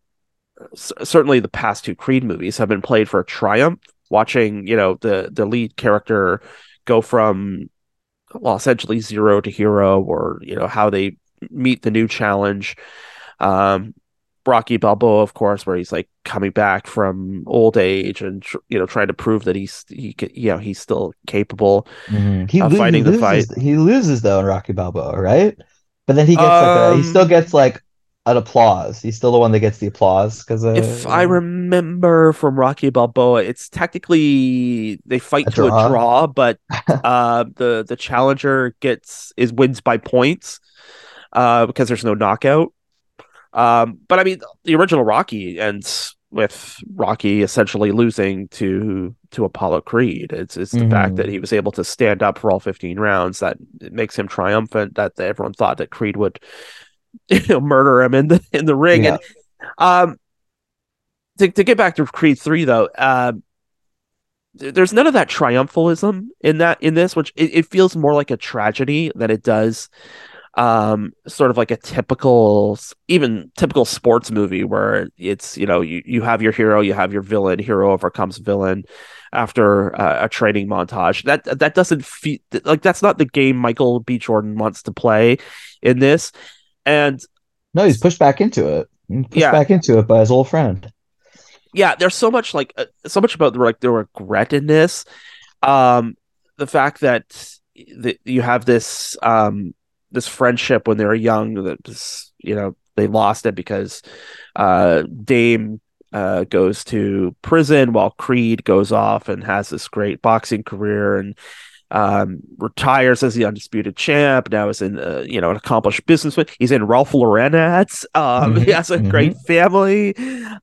certainly the past two Creed movies have been played for triumph. Watching, you know, the the lead character go from well, essentially zero to hero, or you know how they meet the new challenge. Um, Rocky Balboa, of course, where he's like coming back from old age and tr- you know trying to prove that he's he you know he's still capable. Mhm. He, Uh, lo- he fighting the loses, He loses though in Rocky Balboa, right? But then he gets like a, he Um, still gets like an applause. He's still the one that gets the applause because uh, if I remember from Rocky Balboa, it's technically they fight A to draw? a draw, but uh, the the challenger gets is wins by points uh, because there's no knockout. Um, but I mean, the original Rocky ends with Rocky essentially losing to to Apollo Creed. It's it's the fact Mhm. that he was able to stand up for all 15 rounds that makes him triumphant. That everyone thought that Creed would you know murder him in the in the ring. And um, to to get back to Creed three though, um, there's none of that triumphalism in that in this, which it, it feels more like a tragedy than it does um sort of like a typical even typical sports movie where it's you know you, you have your hero you have your villain hero overcomes villain after uh, a training montage that that doesn't feel like that's not the game michael b jordan wants to play in this and no, he's pushed back into it. Pushed Yeah. back into it by his old friend. yeah there's so much like uh, so much about the like the regret in this um the fact that that you have this um this friendship when they were young that was, you know they lost it because uh dame uh goes to prison while creed goes off and has this great boxing career and um retires as the undisputed champ now is in uh, you know an accomplished businessman. He's in ralph lauren ads. Um he Mhm, has a mhm. great family.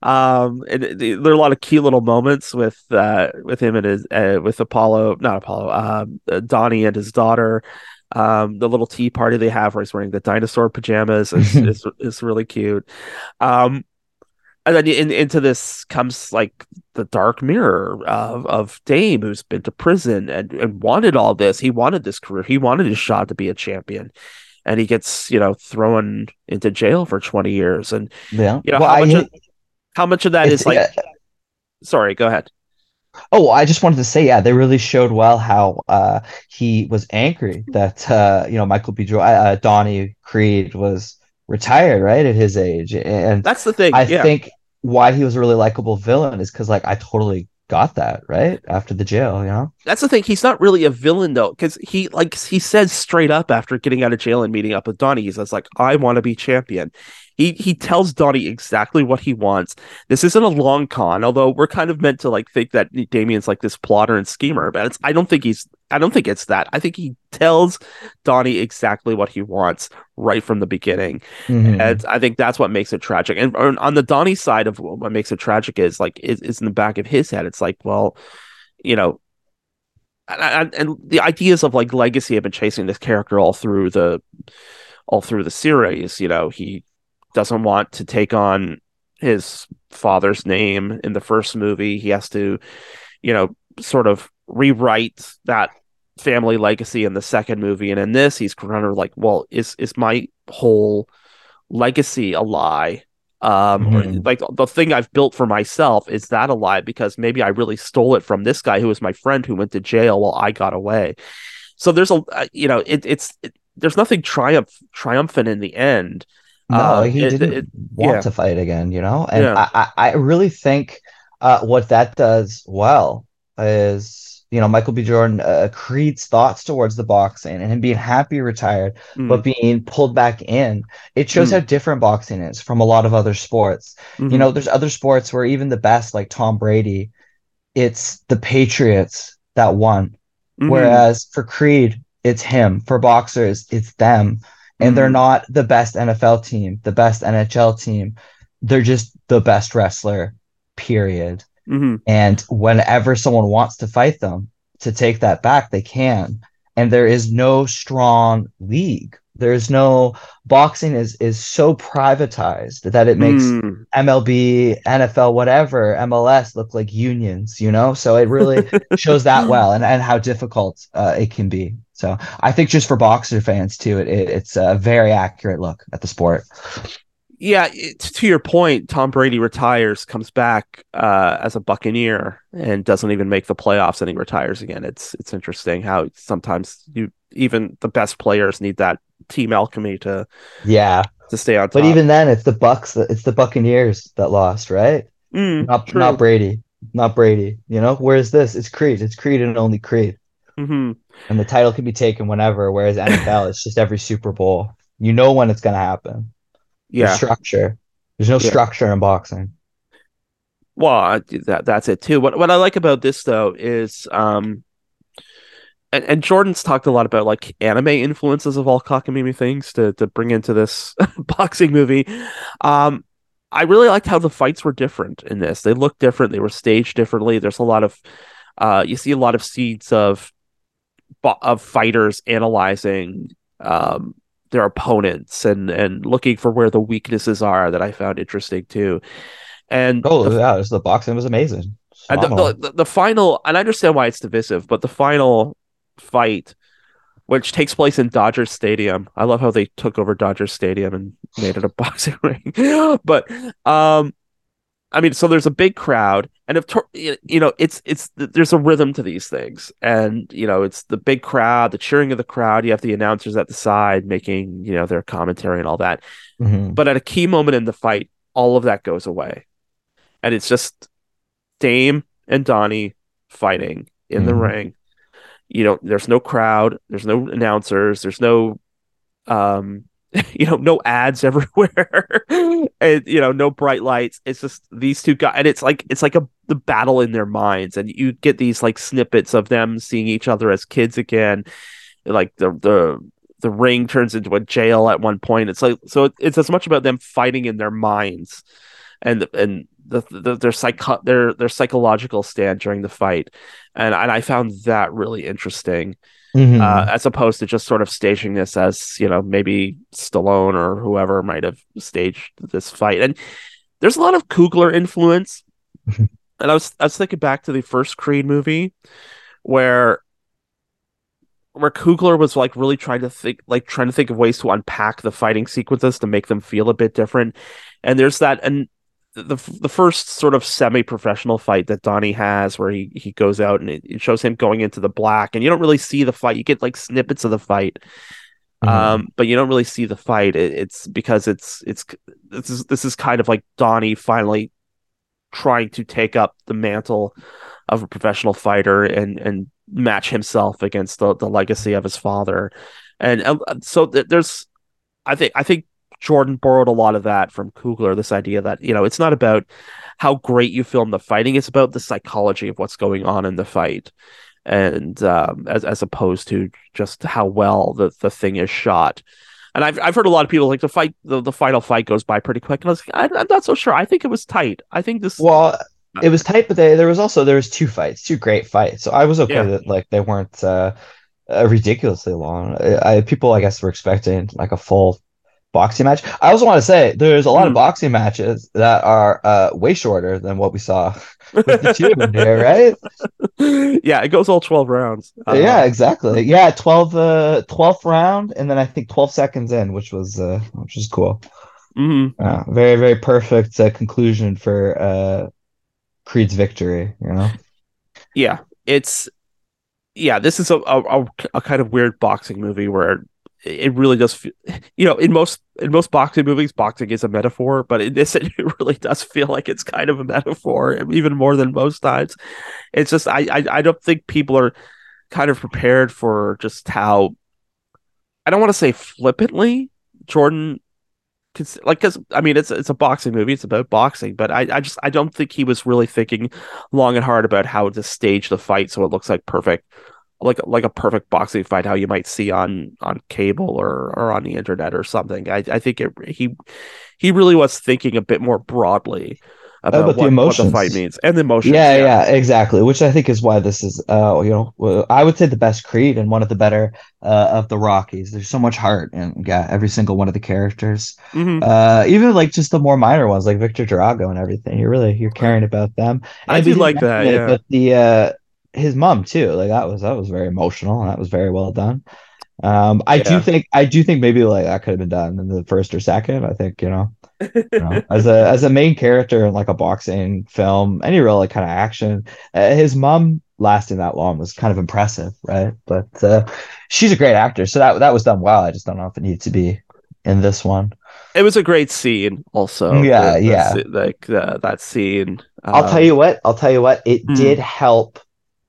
Um and there are a lot of key little moments with uh with him and his uh, with apollo not apollo um uh, donnie and his daughter um the little tea party they have where he's wearing the dinosaur pajamas is is, is really cute um and then in, into this comes like the dark mirror of, of Dame, who's been to prison and, and wanted all this. He wanted this career. He wanted his shot to be a champion, and he gets you know thrown into jail for twenty years. And Yeah. You know, well, how I much hate- of- how much of that it's- is like? yeah, Sorry, go ahead. Oh, I just wanted to say, yeah, they really showed well how uh, he was angry that uh, you know Michael B. Jordan, uh, Donnie Creed was retired, right, at his age, and That's the thing. I yeah. think why he was a really likable villain is because like I totally got that right after the jail, you know. That's the thing. He's not really a villain though, because he like he says straight up after getting out of jail and meeting up with Donnie, he says like, "I want to be champion." He he tells Donnie exactly what he wants. This isn't a long con, although we're kind of meant to like think that Damien's like this plotter and schemer, but I don't think he's I don't think it's that. I think he tells Donnie exactly what he wants right from the beginning. Mhm. And I think that's what makes it tragic. And on the Donnie side of what makes it tragic is like is in the back of his head. It's like, well, you know, and, and, and the ideas of like legacy have been chasing this character all through the all through the series. You know, he doesn't want to take on his father's name in the first movie. He has to, you know, sort of rewrite that family legacy in the second movie. And in this, he's kind of like, well, is is my whole legacy a lie? Um, or, Mhm. like the thing I've built for myself is that a lie because maybe I really stole it from this guy who was my friend who went to jail while I got away. So there's a uh, you know it, it's it, there's nothing triumph triumphant in the end. No, Uh, he it- didn't want yeah. to fight again, you know? And Yeah. I, I, I really think uh, what that does well is, you know, Michael B. Jordan, uh, Creed's thoughts towards the boxing and him being happy retired, Mm, but being pulled back in. It shows Mm. how different boxing is from a lot of other sports. mhm, You know, there's other sports where even the best, like Tom Brady, it's the Patriots that won. mhm, Whereas for Creed, it's him. For boxers, it's them. And they're Mhm. not the best NFL team, the best NHL team. They're just the best wrestler, period. Mhm, And whenever someone wants to fight them to take that back, they can. And there is no strong league. There's no boxing is is so privatized that it makes mm. MLB, NFL, whatever, MLS look like unions, you know? So it really shows that well and, and how difficult uh, it can be. So I think just for boxer fans too, it, it, it's a very accurate look at the sport. Yeah, it, to your point, Tom Brady retires, comes back uh, as a Buccaneer, and doesn't even make the playoffs, and he retires again. It's it's interesting how sometimes you even the best players need that team alchemy to Yeah, to stay on top. but even then, it's the Bucks, it's the Buccaneers that lost, right? Mm, Not true. not Brady, not Brady. You know, where's this? It's Creed. It's Creed and only Creed, Mhm. and the title can be taken whenever. Whereas NFL, it's just every Super Bowl. You know when it's gonna happen. Yeah, structure. There's no Yeah. structure in boxing. well, that that's it too. What what I like about this though is um. And, and Jordan's talked a lot about like anime influences of all cockamamie things to to bring into this boxing movie. Um, I really liked how the fights were different in this. They looked different. They were staged differently. There's a lot of, uh, you see a lot of seeds of, of fighters analyzing, um, their opponents and and looking for where the weaknesses are that I found interesting too. And Oh the, yeah, the boxing was amazing. and the, the, the final, and I understand why it's divisive, but the final fight, which takes place in Dodger Stadium, I love how they took over Dodger Stadium and made it a boxing ring. but um, I mean, so there's a big crowd, and if you know, it's it's there's a rhythm to these things, and you know, it's the big crowd, the cheering of the crowd. You have the announcers at the side making you know their commentary and all that. Mhm. But at a key moment in the fight, all of that goes away. And it's just Dame and Donnie fighting in the Mhm. ring. You know, there's no crowd, there's no announcers, there's no um you know, no ads everywhere. and you know, no bright lights. It's just these two guys and it's like it's like a the battle in their minds and you get these like snippets of them seeing each other as kids again. Like the the the ring turns into a jail at one point. It's like so it- it's as much about them fighting in their minds and and the, the their their their psychological stand during the fight. And and I found that really interesting Mhm. uh, as opposed to just sort of staging this as you know maybe Stallone or whoever might have staged this fight. And there's a lot of Coogler influence. Mhm. and I was I was thinking back to the first Creed movie where where Coogler was like really trying to think like trying to think of ways to unpack the fighting sequences to make them feel a bit different. And there's that and the the first sort of semi-professional fight that Donnie has, where he he goes out and it, shows him going into the black, and you don't really see the fight. You get like snippets of the fight, Mhm. um, but you don't really see the fight. It, it's because it's it's this is this is kind of like Donnie finally trying to take up the mantle of a professional fighter and and match himself against the the legacy of his father, and uh, so th- there's, I think I think Jordan borrowed a lot of that from Coogler. This idea that you know it's not about how great you film the fighting; it's about the psychology of what's going on in the fight, and um, as as opposed to just how well the the thing is shot. And I've I've heard a lot of people like the fight the, the final fight goes by pretty quick, and I was like, I, I'm not so sure. I think it was tight. I think this. Well, it was tight, but they, there was also there was two fights, two great fights. So I was okay Yeah. that like they weren't uh, uh, ridiculously long. I, I people I guess were expecting like a full boxing match. I also want to say there's a lot of Hmm. boxing matches that are uh, way shorter than what we saw with the two in here, right? yeah, it goes all twelve rounds. Uh, yeah, exactly. Yeah, 12 uh 12th round and then I think 12 seconds in, which was uh which was cool. mhm. Uh, very very perfect uh, conclusion for uh Creed's victory, you know. yeah it's yeah this is a, a, a kind of weird boxing movie where it really does feel, you know in most in most boxing movies boxing is a metaphor but in this it really does feel like it's kind of a metaphor even more than most times. It's just i i, I don't think people are kind of prepared for just how i don't want to say flippantly jordan like because i mean it's it's a boxing movie it's about boxing but i i just i don't think he was really thinking long and hard about how to stage the fight so it looks like perfect like like a perfect boxing fight how you might see on on cable or or on the internet or something i i think it, he he really was thinking a bit more broadly about, about the what, what the fight means and the emotions Yeah, yeah, exactly. Which I think is why this is, uh, you know, I would say the best Creed and one of the better uh, of the Rockies. There's so much heart in yeah every single one of the characters. Mhm. Uh, even like just the more minor ones, like Viktor Drago and everything. You're really you're caring about them. I do like that, it, yeah. But the uh, his mom too. Like that was that was very emotional. and That was very well done. Um, I do think I do think maybe like that could have been done in the first or second. I think you know you know, as a as a main character in like a boxing film, any real like kind of action. Uh, his mom lasting that long was kind of impressive, right? But uh, she's a great actor, so that that was done well. I just don't know if it needed to be in this one. it was a great scene also Yeah, The- yeah. like uh, that scene I'll um, tell you what. I'll tell you what. It Hmm. did help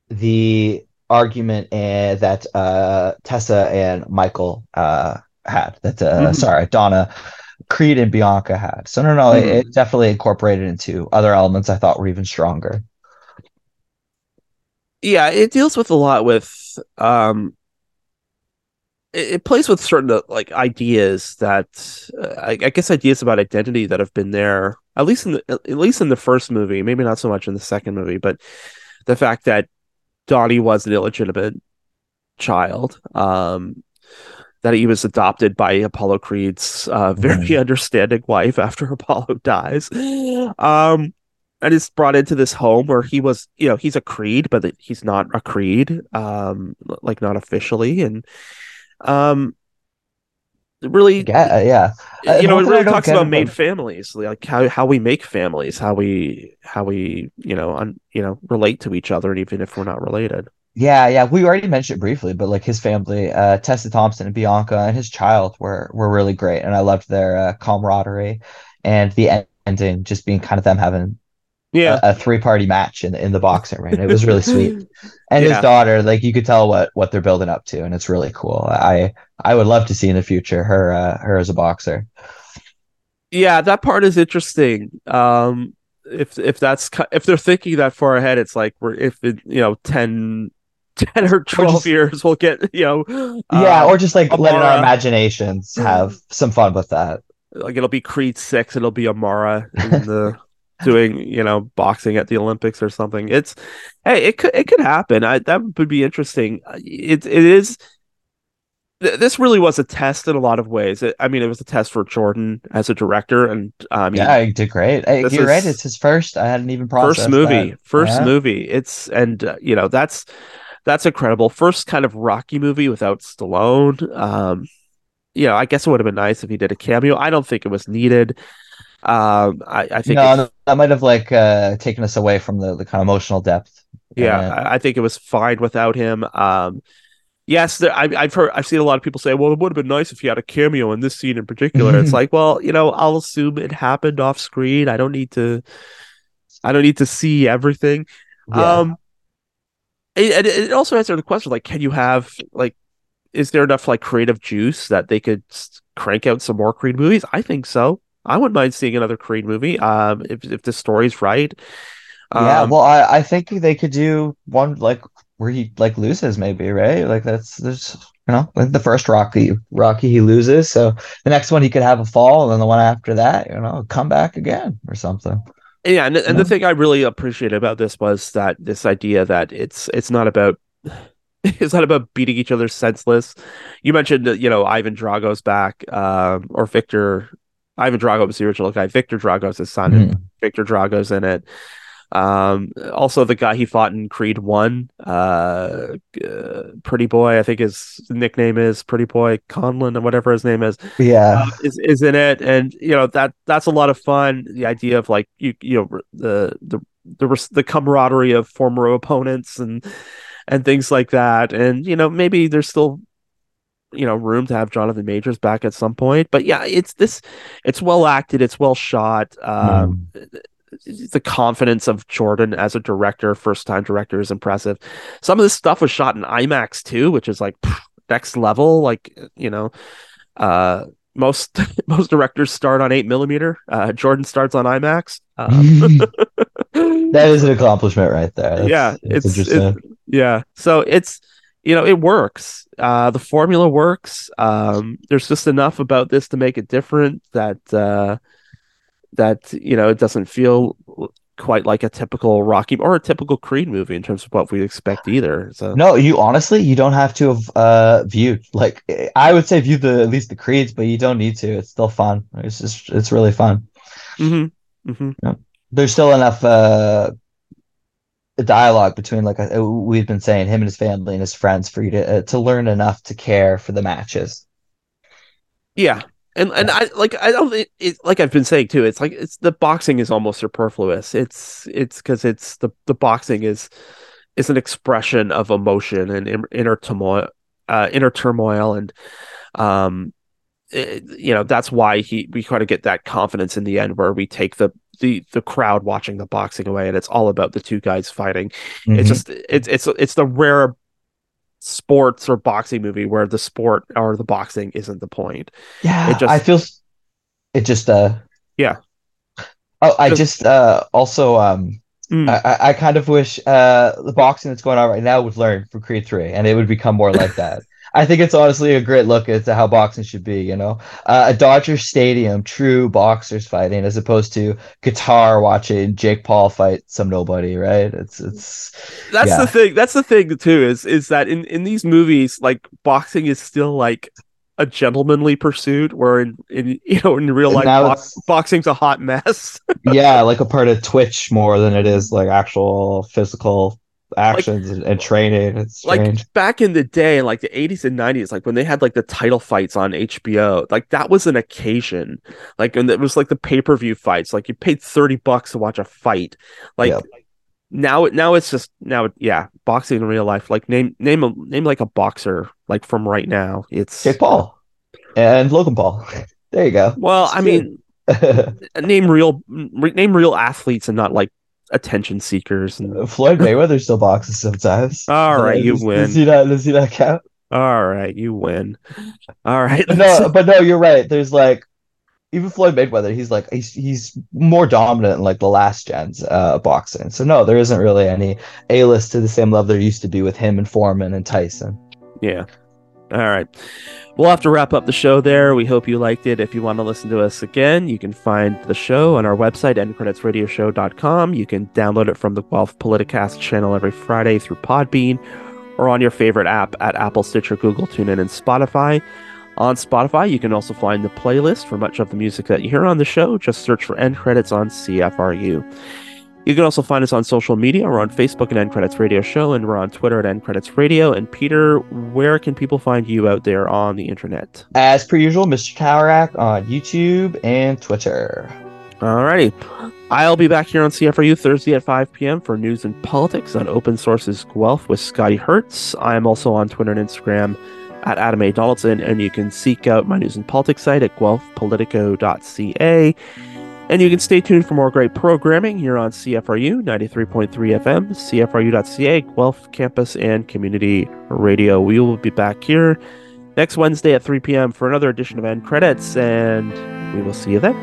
the argument uh, that uh, Tessa and Michael uh, had. That uh, Mhm. sorry, Donna, Creed, and Bianca had. So no, no, it, Mhm. it definitely incorporated into other elements I thought were even stronger. yeah it deals with a lot with um it, it plays with certain uh, like ideas that uh, I, I guess ideas about identity that have been there at least in the at least in the first movie maybe not so much in the second movie but the fact that Donnie was an illegitimate child um that he was adopted by Apollo Creed's uh, very Mhm. understanding wife after Apollo dies. Um, and is brought into this home where he was, you know, he's a Creed, but he's not a Creed, um, like not officially, and um, really, Yeah, yeah. Uh, you know, it really talks about made families, like how how we make families, how we how we you know un, you know relate to each other, even if we're not related. Yeah, yeah. We already mentioned it briefly, but like his family, uh, Tessa Thompson and Bianca and his child were were really great, and I loved their uh, camaraderie and the ending just being kind of them having Yeah, a, a three party match in in the boxing ring. It was really sweet. And Yeah. his daughter, like you could tell what what they're building up to, and it's really cool. I I would love to see in the future her uh, her as a boxer. yeah that part is interesting um if if that's if they're thinking that far ahead it's like we're if it, you know 10 10 or 12 just- years we'll get you know yeah, uh, or just like letting our imaginations have some fun with that. like it'll be creed 6 it'll be amara in the doing you know boxing at the olympics or something it's hey it could it could happen i that would be interesting Uh, it it is th- this really was a test in a lot of ways. It, I mean, it was a test for Jordan as a director, and I mean, yeah, he did great. Hey, you're right. It's his first. I hadn't even processed first movie that. first Yeah. movie it's and uh, you know that's that's incredible first kind of rocky movie without stallone um you know i guess it would have been nice if he did a cameo i don't think it was needed Um, I, I think no, that might have like uh taken us away from the, the kind of emotional depth. yeah, Uh, I, think it was fine without him. Um, yes, there, I, I've heard, I've seen a lot of people say, well, it would have been nice if he had a cameo in this scene in particular. it's like, well, you know, I'll assume it happened off screen. I don't need to, I don't need to see everything. yeah. Um, it, it, it also answered the question like, can you have like, is there enough like creative juice that they could crank out some more Creed movies? I think so. I wouldn't mind seeing another Creed movie. Um, if if the story's right. yeah, Um, well, I, I think they could do one like where he like loses, maybe, right? Like that's there's you know, like the first Rocky, Rocky he loses, so the next one he could have a fall, and then the one after that, you know, come back again or something. Yeah, and, and the thing I really appreciated about this was that this idea that it's it's not about it's not about beating each other senseless. You mentioned that you know Ivan Drago's back, um, or Viktor. Ivan Drago was the original guy. Viktor Drago's his son. Mhm. Viktor Drago's in it. Um, also the guy he fought in Creed One, uh, uh, Pretty Boy. I think his nickname is Pretty Boy Conlan or whatever his name is Yeah, uh, is is in it, and you know that that's a lot of fun. The idea of like you you know the the the the camaraderie of former opponents and and things like that, and you know maybe there's still you know room to have Jonathan Majors back at some point, but yeah, it's this it's well acted, it's well shot. Um, the confidence of Jordan as a director, first time director, is impressive. Some of this stuff was shot in IMAX too, which is like pff, next level. Like you know, uh, most most directors start on eight millimeter. Uh, Jordan starts on IMAX. Um, that is an accomplishment right there. That's, yeah, that's it's interesting. it, yeah. So it's you know it works. Uh, the formula works. Um, there's just enough about this to make it different that uh, that you know it doesn't feel quite like a typical Rocky or a typical Creed movie in terms of what we expect either. So No, you honestly, you don't have to have uh viewed like I would say view the at least the creeds, but you don't need to. It's still fun. It's just it's really fun. hmm hmm There's still enough uh dialogue between like uh, we've been saying him and his family and his friends for you to uh, to learn enough to care for the matches. Yeah. And and I like I don't it like I've been saying too, it's like it's the boxing is almost superfluous. It's it's because it's the the boxing is is an expression of emotion and inner turmoil uh inner turmoil and um you know that's why he we kind of get that confidence in the end where we take the the the crowd watching the boxing away and it's all about the two guys fighting it's Mhm. just it's it's it's the rare sports or boxing movie where the sport or the boxing isn't the point yeah, it just- I feel it just uh Yeah. Oh, I Just- just uh also um Mm. I, I I kind of wish uh the boxing that's going on right now would learn from Creed 3 and it would become more like that. I think it's honestly a great look into how boxing should be, you know. Uh, a Dodger Stadium, true boxers fighting as opposed to guitar watching Jake Paul fight some nobody, right? It's it's that's yeah. the thing that's the thing too is is that in in these movies like boxing is still like a gentlemanly pursuit where in in you know in real life now bo- it's- boxing's a hot mess yeah, like a part of Twitch more than it is like actual physical actions and, and training. It's like back in the day like the 80s and 90s like when they had like the title fights on HBO like that was an occasion. Like and it was like the pay-per-view fights. Like you paid 30 bucks to watch a fight. Like now now it's just now yeah boxing in real life. Like name name a name like a boxer like from right now. It's Jake Paul and Logan Paul. There you go. well i It's mean name real name real athletes and not like attention seekers and Floyd Mayweather still boxes sometimes. All right, you Does- win. Does he not, does he not count? all right you win all right But no, but no, you're right. There's like even Floyd Mayweather, he's like he's he's more dominant in like the last gens uh boxing. So no, there isn't really any A list to the same level there used to be with him and Foreman and Tyson. Yeah. All right. We'll have to wrap up the show there. We hope you liked it. If you want to listen to us again, you can find the show on our website, endcreditsradioshow.com. You can download it from the Guelph Politicast channel every Friday through Podbean or on your favorite app at Apple, Stitcher, Google, TuneIn, and Spotify. On Spotify, you can also find the playlist for much of the music that you hear on the show. Just search for End Credits on CFRU. You can also find us on social media. We're on Facebook at End Credits Radio Show, and we're on Twitter at End Credits Radio. And Peter, where can people find you out there on the internet? As per usual, Mr. Towerak on YouTube and Twitter. Alrighty. I'll be back here on CFRU Thursday at 5 p.m. for news and politics on open sources Guelph with Scotty Hertz. I am also on Twitter and Instagram at Adam A. Donaldson, and you can seek out my news and politics site at guelphpolitico.ca. And you can stay tuned for more great programming here on CFRU 93.3 FM, CFRU.ca, Guelph Campus and Community Radio. We will be back here next Wednesday at 3 p.m. for another edition of End Credits, and we will see you then.